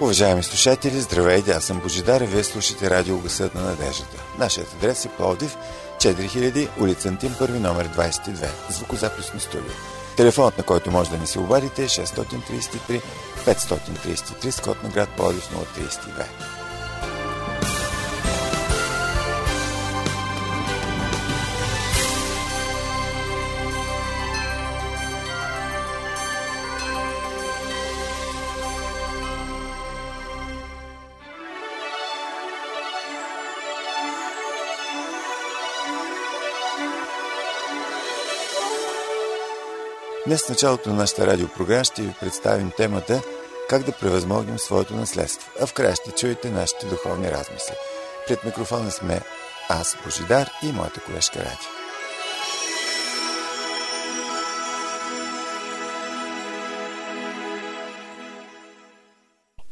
Уважаеми слушатели, здравейте, аз съм Божидар и вие слушате радио Гъсът на надеждата. Нашият адрес е Пловдив, 4000, улица Антим, първи номер 22, звукозаписно студио. Телефонът, на който може да ни се обадите е 633 533 с код на град Пловдив 032. Днес в началото на нашата радиопрограма ще ви представим темата как да превъзмогнем своето наследство, а в края ще чуете нашите духовни размисли. Пред микрофона сме аз, Божидар и моята колежка Ради.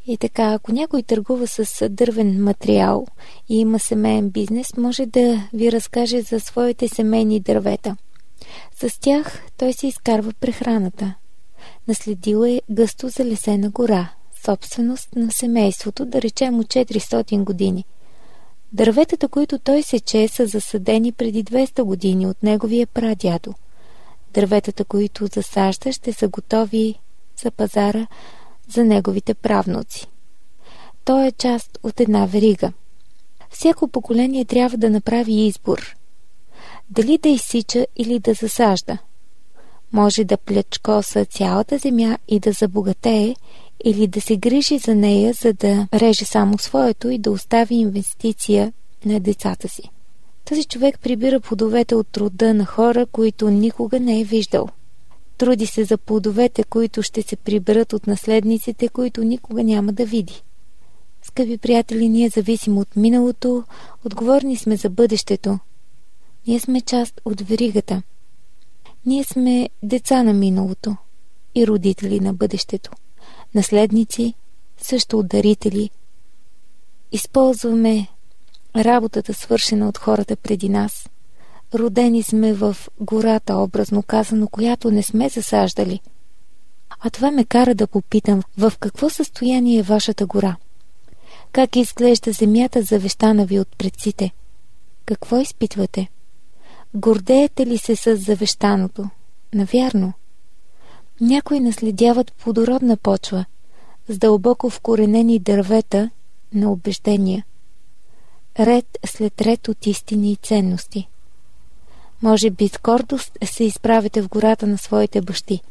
И така, ако някой търгува с дървен материал и има семейен бизнес, може да ви разкаже за своите семейни дървета – с тях той се изкарва прехраната. Наследил е гъсто залесена гора, собственост на семейството, да речем от 400 години. Дърветата, които той сече, са засадени преди 200 години от неговия прадядо. Дърветата, които засажда, ще са готови за пазара за неговите правнуци. Той е част от една верига. Всяко поколение трябва да направи избор – дали да изсича или да засажда. Може да плечкоса цялата земя и да забогатее, или да се грижи за нея, за да реже само своето и да остави инвестиция на децата си. Този човек прибира плодовете от труда на хора, които никога не е виждал. Труди се за плодовете, които ще се приберат от наследниците, които никога няма да види. Скъпи приятели, ние зависим от миналото, отговорни сме за бъдещето, ние сме част от веригата. Ние сме деца на миналото и родители на бъдещето. Наследници, също дарители. Използваме работата свършена от хората преди нас. Родени сме в гората, образно казано, която не сме засаждали. А това ме кара да попитам, в какво състояние е вашата гора? Как изглежда земята завещана ви от предците? Какво изпитвате? Гордеете ли се с завещаното? Навярно. Някои наследяват плодородна почва, с дълбоко вкоренени дървета на убеждения. Ред след ред от истини и ценности. Може би с гордост се изправите в гората на своите бащи.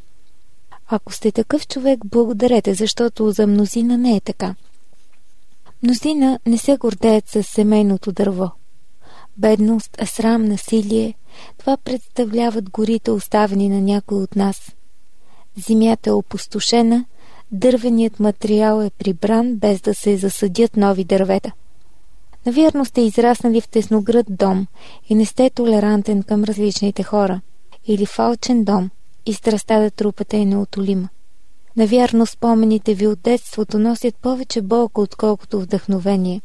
Ако сте такъв човек, благодарете, защото за мнозина не е така. Мнозина не се гордеят с семейното дърво бедност, срам, насилие. Това представляват горите, оставени на някой от нас. Земята е опустошена, дървеният материал е прибран, без да се засъдят нови дървета. Навярно сте израснали в тесноград дом и не сте толерантен към различните хора. Или фалчен дом и страста да трупата е неотолима. Навярно спомените ви от детството носят повече болка, отколкото вдъхновение.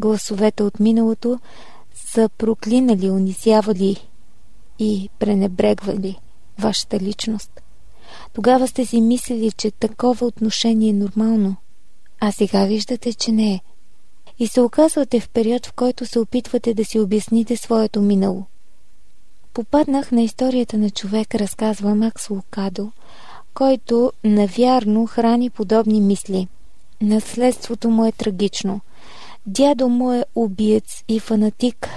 Гласовете от миналото са проклинали, унизявали и пренебрегвали вашата личност. Тогава сте си мислили, че такова отношение е нормално, а сега виждате, че не е. И се оказвате в период, в който се опитвате да си обясните своето минало. Попаднах на историята на човек, разказва Макс Лукадо, който навярно храни подобни мисли. Наследството му е трагично. Дядо му е убиец и фанатик,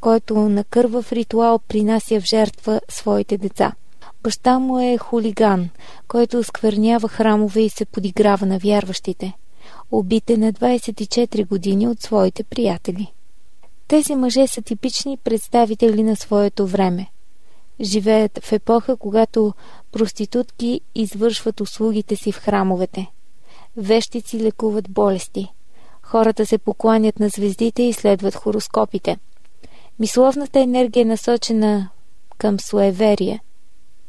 който на кървав ритуал принася в жертва своите деца. Баща му е хулиган, който осквернява храмове и се подиграва на вярващите. Убите на 24 години от своите приятели. Тези мъже са типични представители на своето време. Живеят в епоха, когато проститутки извършват услугите си в храмовете. Вещици лекуват болести. Хората се покланят на звездите и следват хороскопите – Мисловната енергия е насочена към суеверие.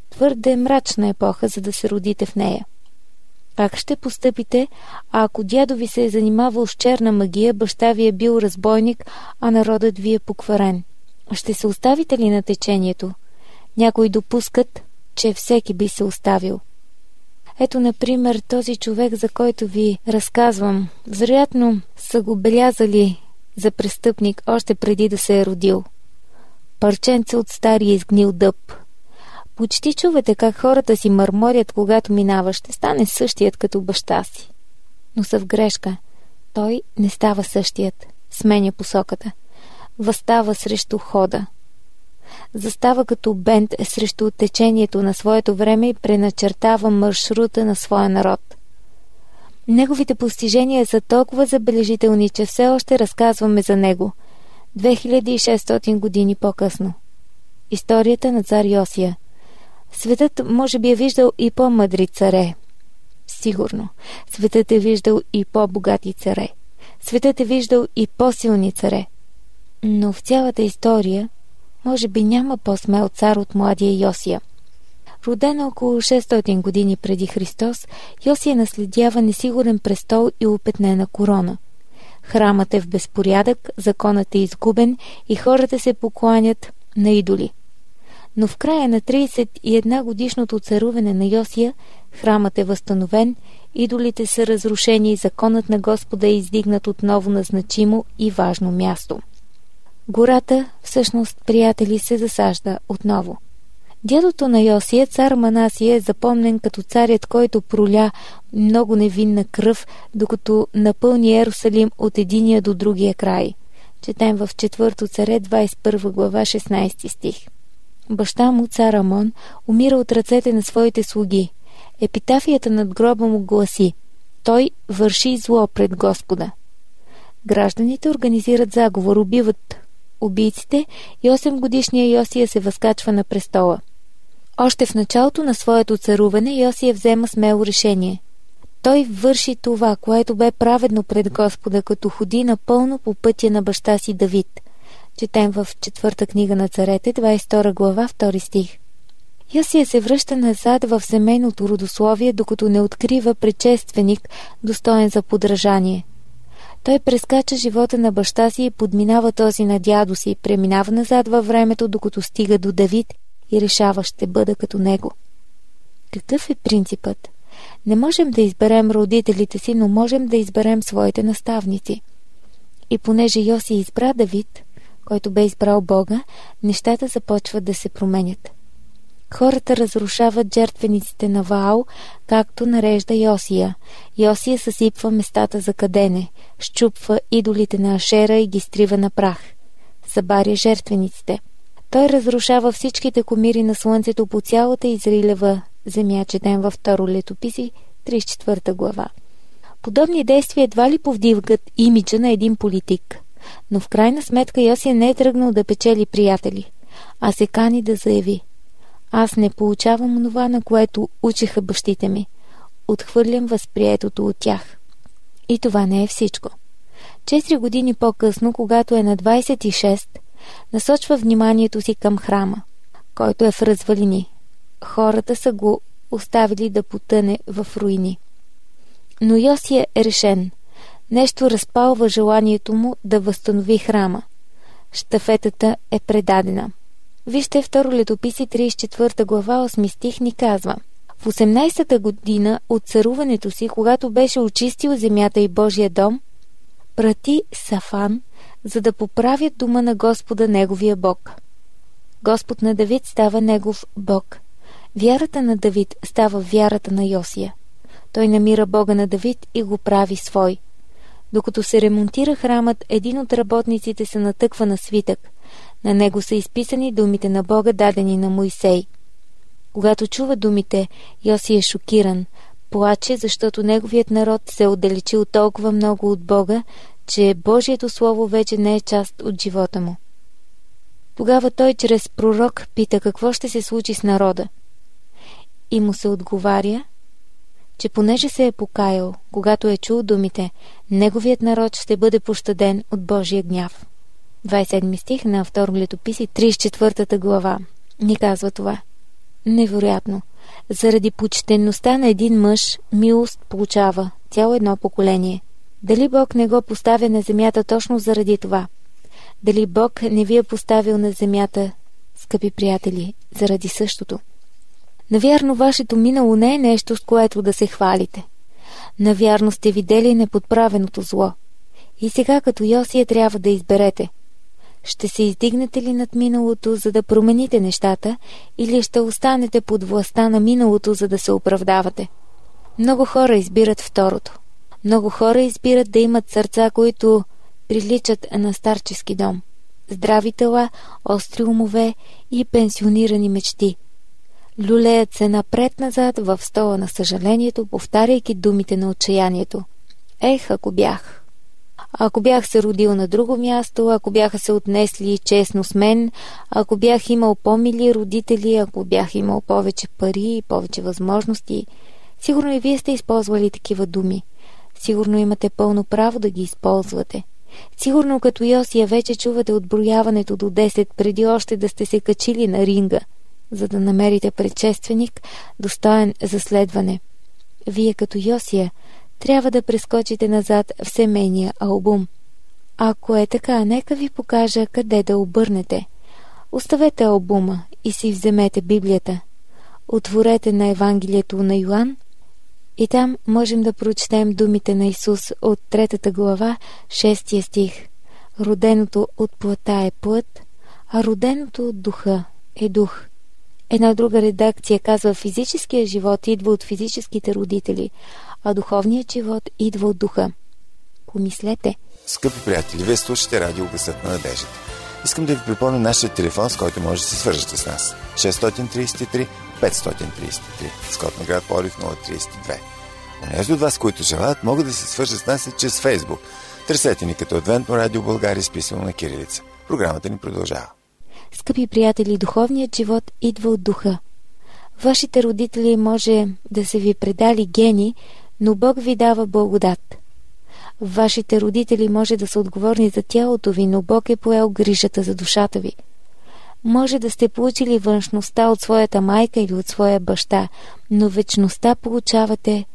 Твърде мрачна епоха, за да се родите в нея. Как ще постъпите, а ако дядо ви се е занимавал с черна магия, баща ви е бил разбойник, а народът ви е покварен? Ще се оставите ли на течението? Някои допускат, че всеки би се оставил. Ето, например, този човек, за който ви разказвам. Вероятно са го белязали за престъпник още преди да се е родил. Парченце от стария изгнил дъб. Почти чувате как хората си мърморят, когато минава. Ще стане същият като баща си. Но са в грешка. Той не става същият. Сменя посоката. Възстава срещу хода. Застава като бент срещу течението на своето време и преначертава маршрута на своя народ. Неговите постижения са толкова забележителни, че все още разказваме за него. 2600 години по-късно. Историята на цар Йосия. Светът може би е виждал и по-мъдри царе. Сигурно. Светът е виждал и по-богати царе. Светът е виждал и по-силни царе. Но в цялата история може би няма по-смел цар от младия Йосия. Роден около 600 години преди Христос, Йосия наследява несигурен престол и опетнена корона. Храмът е в безпорядък, законът е изгубен и хората се покланят на идоли. Но в края на 31 годишното царуване на Йосия, храмът е възстановен, идолите са разрушени и законът на Господа е издигнат отново на значимо и важно място. Гората, всъщност, приятели, се засажда отново. Дядото на Йосия, цар Манасия, е запомнен като царят, който проля много невинна кръв, докато напълни Иерусалим от единия до другия край. Четем в четвърто царе, 21 глава, 16 стих. Баща му, цар Амон, умира от ръцете на своите слуги. Епитафията над гроба му гласи Той върши зло пред Господа. Гражданите организират заговор, убиват убийците и 8 годишния Йосия се възкачва на престола. Още в началото на своето царуване Йосия взема смело решение. Той върши това, което бе праведно пред Господа, като ходи напълно по пътя на баща си Давид. Четем в четвърта книга на царете, 22 глава, 2 стих. Йосия се връща назад в семейното родословие, докато не открива предшественик, достоен за подражание – той прескача живота на баща си и подминава този на дядо си, преминава назад във времето, докато стига до Давид и решава ще бъда като него. Какъв е принципът? Не можем да изберем родителите си, но можем да изберем своите наставници. И понеже Йоси избра Давид, който бе избрал Бога, нещата започват да се променят. Хората разрушават жертвениците на Ваал, както нарежда Йосия. Йосия съсипва местата за кадене, щупва идолите на Ашера и ги стрива на прах. Събаря жертвениците. Той разрушава всичките комири на слънцето по цялата Израилева земя, четем във второ летописи, 34 глава. Подобни действия едва ли повдигат имиджа на един политик. Но в крайна сметка Йосия не е тръгнал да печели приятели, а се кани да заяви – аз не получавам онова, на което учиха бащите ми. Отхвърлям възприетото от тях. И това не е всичко. Четири години по-късно, когато е на 26, насочва вниманието си към храма, който е в развалини. Хората са го оставили да потъне в руини. Но Йосия е решен. Нещо разпалва желанието му да възстанови храма. Штафетата е предадена. Вижте второ летописи 34 глава 8 стих ни казва В 18-та година от царуването си, когато беше очистил земята и Божия дом, прати Сафан, за да поправят дома на Господа неговия Бог. Господ на Давид става негов Бог. Вярата на Давид става вярата на Йосия. Той намира Бога на Давид и го прави свой. Докато се ремонтира храмът, един от работниците се натъква на свитък – на него са изписани думите на Бога, дадени на Моисей. Когато чува думите, Йоси е шокиран. Плаче, защото неговият народ се е отдалечил толкова много от Бога, че Божието Слово вече не е част от живота му. Тогава той чрез пророк пита какво ще се случи с народа. И му се отговаря, че понеже се е покаял, когато е чул думите, неговият народ ще бъде пощаден от Божия гняв. 27 стих на второ летописи, 34 глава, ни казва това. Невероятно. Заради почтенността на един мъж, милост получава цяло едно поколение. Дали Бог не го поставя на земята точно заради това? Дали Бог не ви е поставил на земята, скъпи приятели, заради същото? Навярно вашето минало не е нещо, с което да се хвалите. Навярно сте видели неподправеното зло. И сега като Йосия трябва да изберете. Ще се издигнете ли над миналото, за да промените нещата, или ще останете под властта на миналото, за да се оправдавате? Много хора избират второто. Много хора избират да имат сърца, които приличат на старчески дом. Здрави тела, остри умове и пенсионирани мечти. Люлеят се напред-назад в стола на съжалението, повтаряйки думите на отчаянието. Ех, ако бях! Ако бях се родил на друго място, ако бяха се отнесли честно с мен, ако бях имал по-мили родители, ако бях имал повече пари и повече възможности, сигурно и вие сте използвали такива думи. Сигурно имате пълно право да ги използвате. Сигурно като Йосия вече чувате отброяването до 10 преди още да сте се качили на ринга, за да намерите предшественик, достоен за следване. Вие като Йосия трябва да прескочите назад в семейния албум. Ако е така, нека ви покажа къде да обърнете. Оставете албума и си вземете Библията. Отворете на Евангелието на Йоанн и там можем да прочетем думите на Исус от третата глава, шестия стих. Роденото от плъта е плът, а роденото от духа е дух. Една друга редакция казва физическия живот идва от физическите родители, а духовният живот идва от духа. Помислете. Скъпи приятели, вие слушате радио Гъсът на надеждата. Искам да ви припомня нашия телефон, с който може да се свържете с нас. 633 533, с код на град Полив 032. Онези от вас, които желаят, могат да се свържат с нас и чрез Фейсбук. Търсете ни като Адвентно радио България, списано на кирилица. Програмата ни продължава. Скъпи приятели, духовният живот идва от духа. Вашите родители може да са ви предали гени, но Бог ви дава благодат. Вашите родители може да са отговорни за тялото ви, но Бог е поел грижата за душата ви. Може да сте получили външността от своята майка или от своя баща, но вечността получавате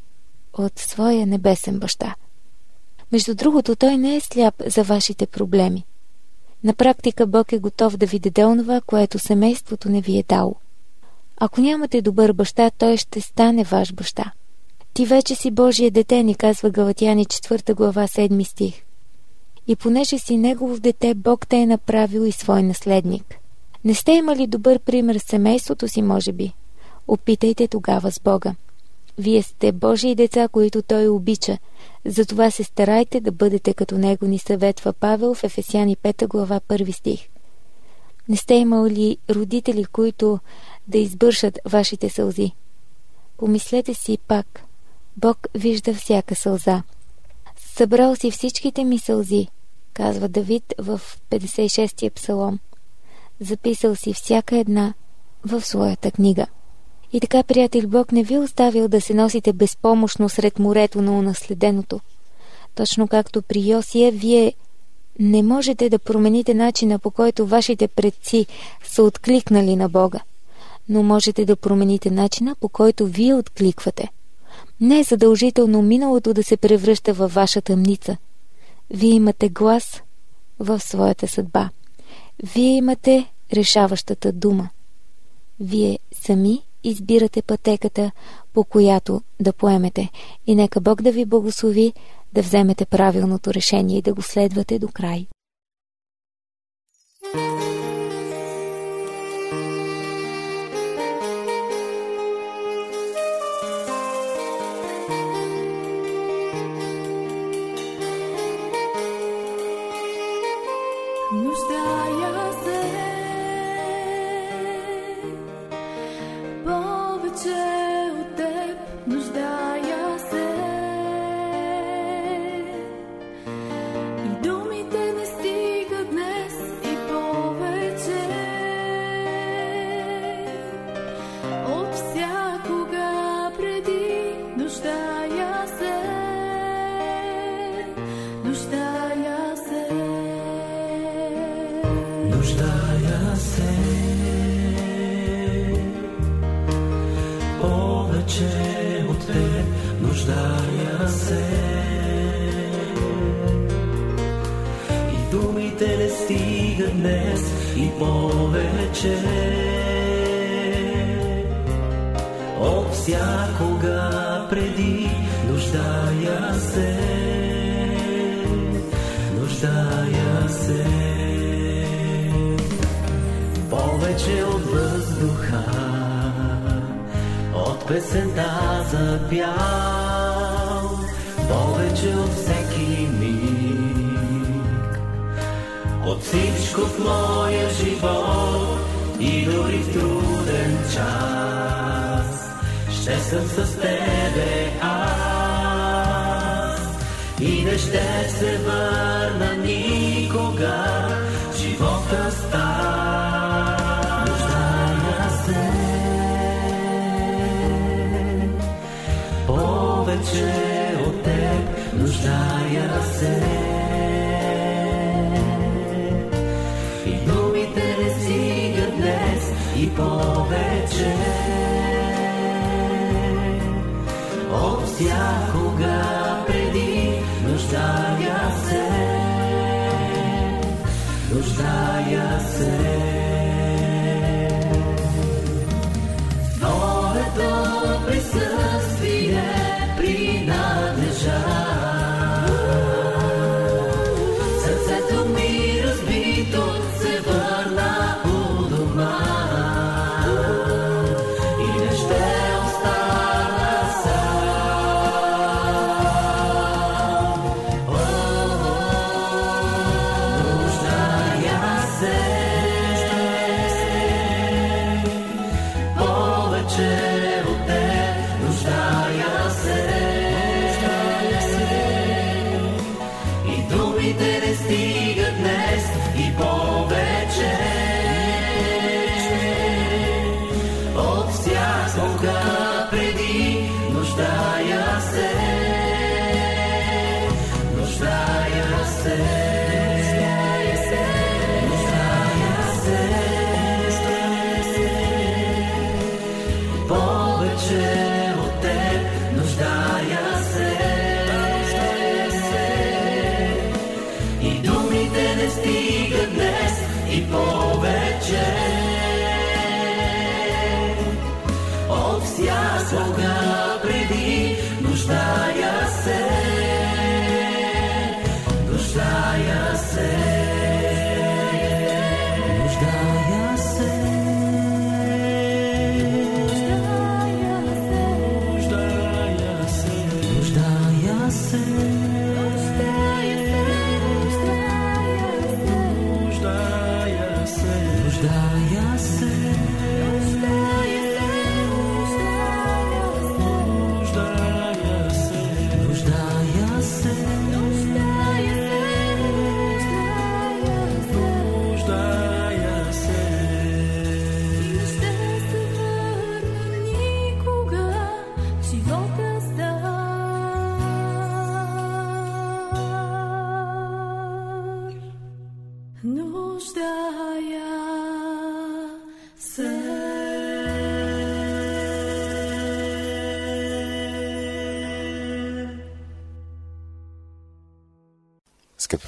от своя небесен баща. Между другото, той не е сляп за вашите проблеми. На практика Бог е готов да ви даде онова, което семейството не ви е дало. Ако нямате добър баща, той ще стане ваш баща. Ти вече си Божие дете, ни казва Галатяни 4 глава 7 стих. И понеже си негов дете, Бог те е направил и свой наследник. Не сте имали добър пример с семейството си, може би. Опитайте тогава с Бога. Вие сте Божии деца, които Той обича. Затова се старайте да бъдете като Него, ни съветва Павел в Ефесяни 5 глава 1 стих. Не сте имали родители, които да избършат вашите сълзи. Помислете си пак. Бог вижда всяка сълза. Събрал си всичките ми сълзи, казва Давид в 56-я псалом. Записал си всяка една в своята книга. И така, приятел, Бог не ви оставил да се носите безпомощно сред морето на унаследеното. Точно както при Йосия, вие не можете да промените начина по който вашите предци са откликнали на Бога, но можете да промените начина по който вие откликвате. Не е задължително миналото да се превръща във ваша тъмница. Вие имате глас в своята съдба. Вие имате решаващата дума. Вие сами избирате пътеката, по която да поемете. И нека Бог да ви благослови да вземете правилното решение и да го следвате до край. днес и повече от всеки миг, от всичко в моя живот и дори в труден час. Ще съм с тебе аз и не ще се върна никога. И думите не стигат днес и повече. От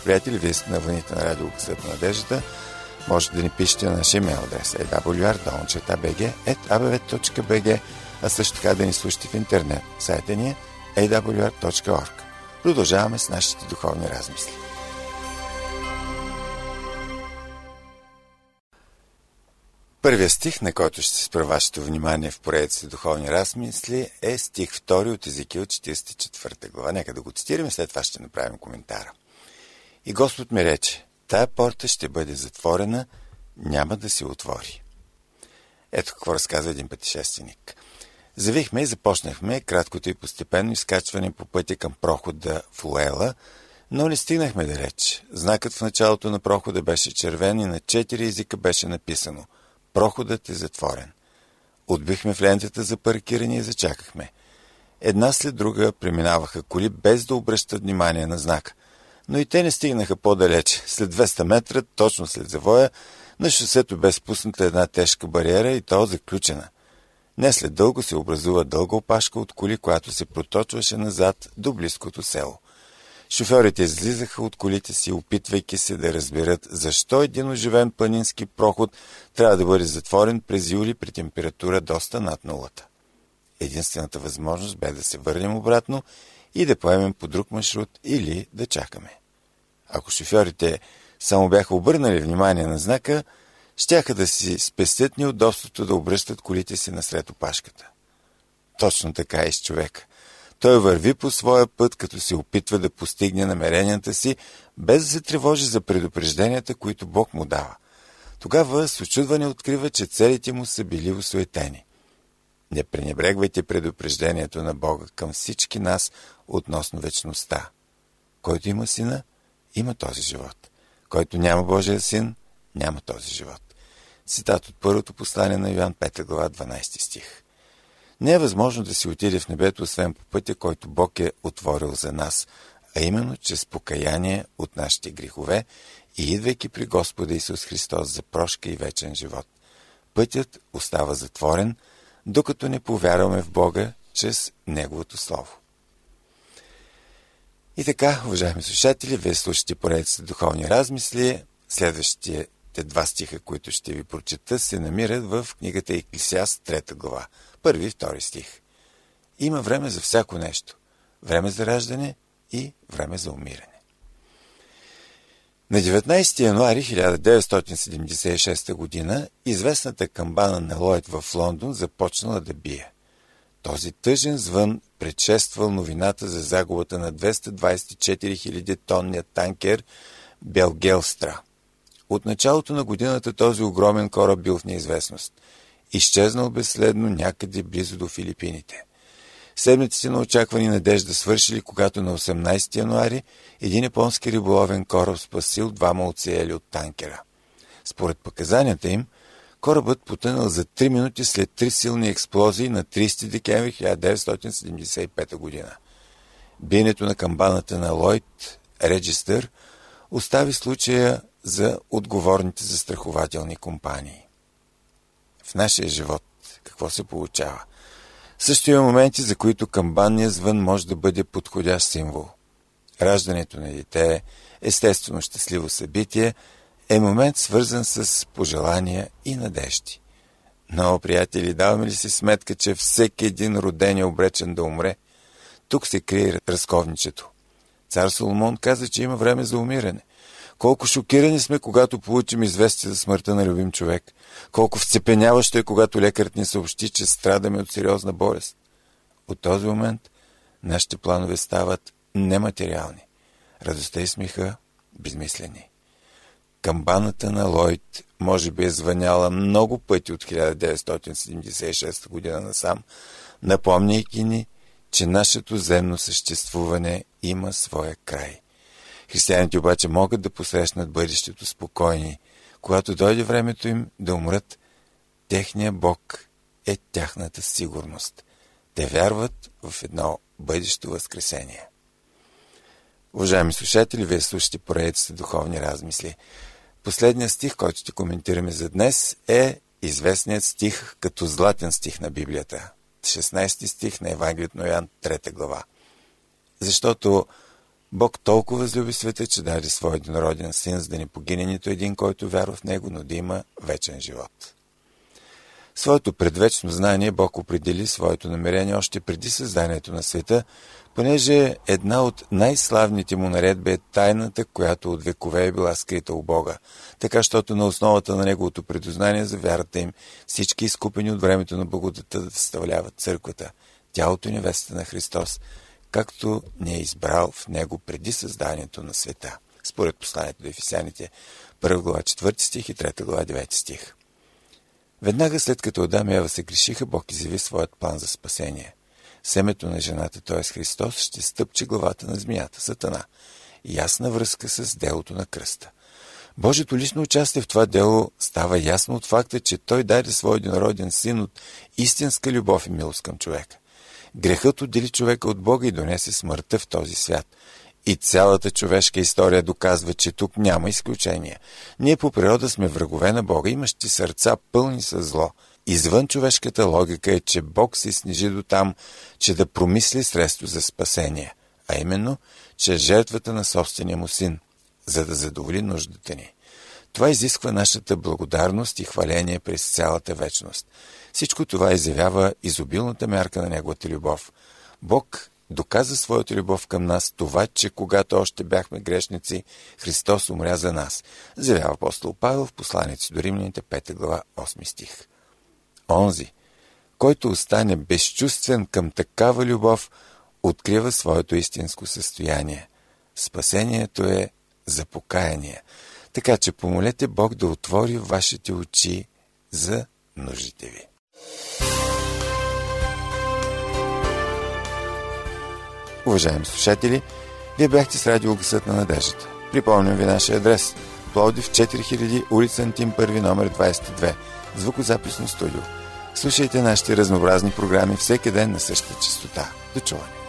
приятели, вие сте на вълните на радио Късът на надеждата. Може да ни пишете на нашия имейл адрес awr.bg, а също така да ни слушате в интернет. Сайта ни е awr.org. Продължаваме с нашите духовни размисли. Първият стих, на който ще се спра вашето внимание в поредиците духовни размисли, е стих 2 от Езикил 44 глава. Нека да го цитираме, след това ще направим коментара. И Господ ми рече, тая порта ще бъде затворена, няма да се отвори. Ето какво разказва един пътешественик. Завихме и започнахме краткото и постепенно изкачване по пътя към прохода в Луела, но не стигнахме далеч. Знакът в началото на прохода беше червен и на четири езика беше написано «Проходът е затворен». Отбихме в лентата за паркиране и зачакахме. Една след друга преминаваха коли без да обръщат внимание на знака. Но и те не стигнаха по-далеч. След 200 метра, точно след завоя, на шосето бе спусната една тежка бариера и то заключена. Не след дълго се образува дълга опашка от коли, която се проточваше назад до близкото село. Шофьорите излизаха от колите си, опитвайки се да разберат защо един оживен планински проход трябва да бъде затворен през юли при температура доста над нулата. Единствената възможност бе да се върнем обратно и да поемем по друг маршрут или да чакаме. Ако шофьорите само бяха обърнали внимание на знака, щяха да си спестят неудобството да обръщат колите си насред опашката. Точно така е с човека. Той върви по своя път, като се опитва да постигне намеренията си, без да се тревожи за предупрежденията, които Бог му дава. Тогава с очудване открива, че целите му са били усуетени. Не пренебрегвайте предупреждението на Бога към всички нас относно вечността. Който има сина, има този живот. Който няма Божия син, няма този живот. Цитат от първото послание на Йоан 5 глава 12 стих. Не е възможно да си отиде в небето, освен по пътя, който Бог е отворил за нас, а именно чрез покаяние от нашите грехове и идвайки при Господа Исус Христос за прошка и вечен живот. Пътят остава затворен, докато не повярваме в Бога чрез Неговото Слово. И така, уважаеми слушатели, вие слушате поредица духовни размисли. Следващите два стиха, които ще ви прочета, се намират в книгата Еклисиаст, 3 глава. Първи и втори стих. Има време за всяко нещо. Време за раждане и време за умиране. На 19 януари 1976 г. известната камбана на Лойд в Лондон започнала да бие. Този тъжен звън предшествал новината за загубата на 224 000 тонния танкер Белгелстра. От началото на годината този огромен кораб бил в неизвестност. Изчезнал безследно някъде близо до Филипините – Седмиците на очаквани надежда свършили, когато на 18 януари един японски риболовен кораб спасил двама оцеяли от танкера. Според показанията им, корабът потънал за 3 минути след три силни експлозии на 30 декември 1975 година. Биенето на камбаната на Лойд Реджистър остави случая за отговорните застрахователни компании. В нашия живот какво се получава? Също има моменти, за които камбанния звън може да бъде подходящ символ. Раждането на дете, естествено щастливо събитие, е момент свързан с пожелания и надежди. Но, приятели, даваме ли си сметка, че всеки един роден е обречен да умре? Тук се крие разковничето. Цар Соломон каза, че има време за умиране. Колко шокирани сме, когато получим известие за смъртта на любим човек. Колко вцепеняващо е, когато лекарът ни съобщи, че страдаме от сериозна болест. От този момент нашите планове стават нематериални. Радостта и смеха безмислени. Камбаната на Лойд може би е звъняла много пъти от 1976 година насам, напомняйки ни, че нашето земно съществуване има своя край. Християните обаче могат да посрещнат бъдещето спокойни. Когато дойде времето им да умрат, техния Бог е тяхната сигурност. Те вярват в едно бъдещо възкресение. Уважаеми слушатели, вие слушате поредицата Духовни размисли. Последният стих, който ще коментираме за днес е известният стих като златен стих на Библията. 16 стих на Евангелието на Йоан, 3 глава. Защото Бог толкова възлюби света, че даде своя единороден син, за да не погине нито един, който вярва в него, но да има вечен живот. Своето предвечно знание Бог определи своето намерение още преди създанието на света, понеже една от най-славните му наредби е тайната, която от векове е била скрита у Бога, така щото на основата на неговото предознание за вярата им всички изкупени от времето на благодата да съставляват църквата, тялото невеста на Христос, както ни е избрал в него преди създанието на света. Според посланието до Ефесяните, 1 глава 4 стих и 3 глава 9 стих. Веднага след като Адам и Ева се грешиха, Бог изяви своят план за спасение. Семето на жената, т.е. Христос, ще стъпче главата на змията, Сатана. Ясна връзка с делото на кръста. Божието лично участие в това дело става ясно от факта, че Той даде своя единороден син от истинска любов и милост към човека. Грехът отдели човека от Бога и донесе смъртта в този свят. И цялата човешка история доказва, че тук няма изключения. Ние по природа сме врагове на Бога, имащи сърца пълни с зло. Извън човешката логика е, че Бог се снижи до там, че да промисли средство за спасение, а именно, че жертвата на собствения му син, за да задоволи нуждата ни. Това изисква нашата благодарност и хваление през цялата вечност. Всичко това изявява изобилната мярка на Неговата любов. Бог доказа своята любов към нас това, че когато още бяхме грешници, Христос умря за нас, заявява апостол Павел в посланици до Римляните 5 глава 8 стих. Онзи, който остане безчувствен към такава любов, открива своето истинско състояние. Спасението е за покаяние. Така че помолете Бог да отвори вашите очи за нуждите ви. Уважаеми слушатели, вие бяхте с радио Гъсът на надеждата. Припомням ви нашия адрес. Пловдив 4000, улица Антим 1, номер 22. Звукозаписно студио. Слушайте нашите разнообразни програми всеки ден на същата частота. До чуване!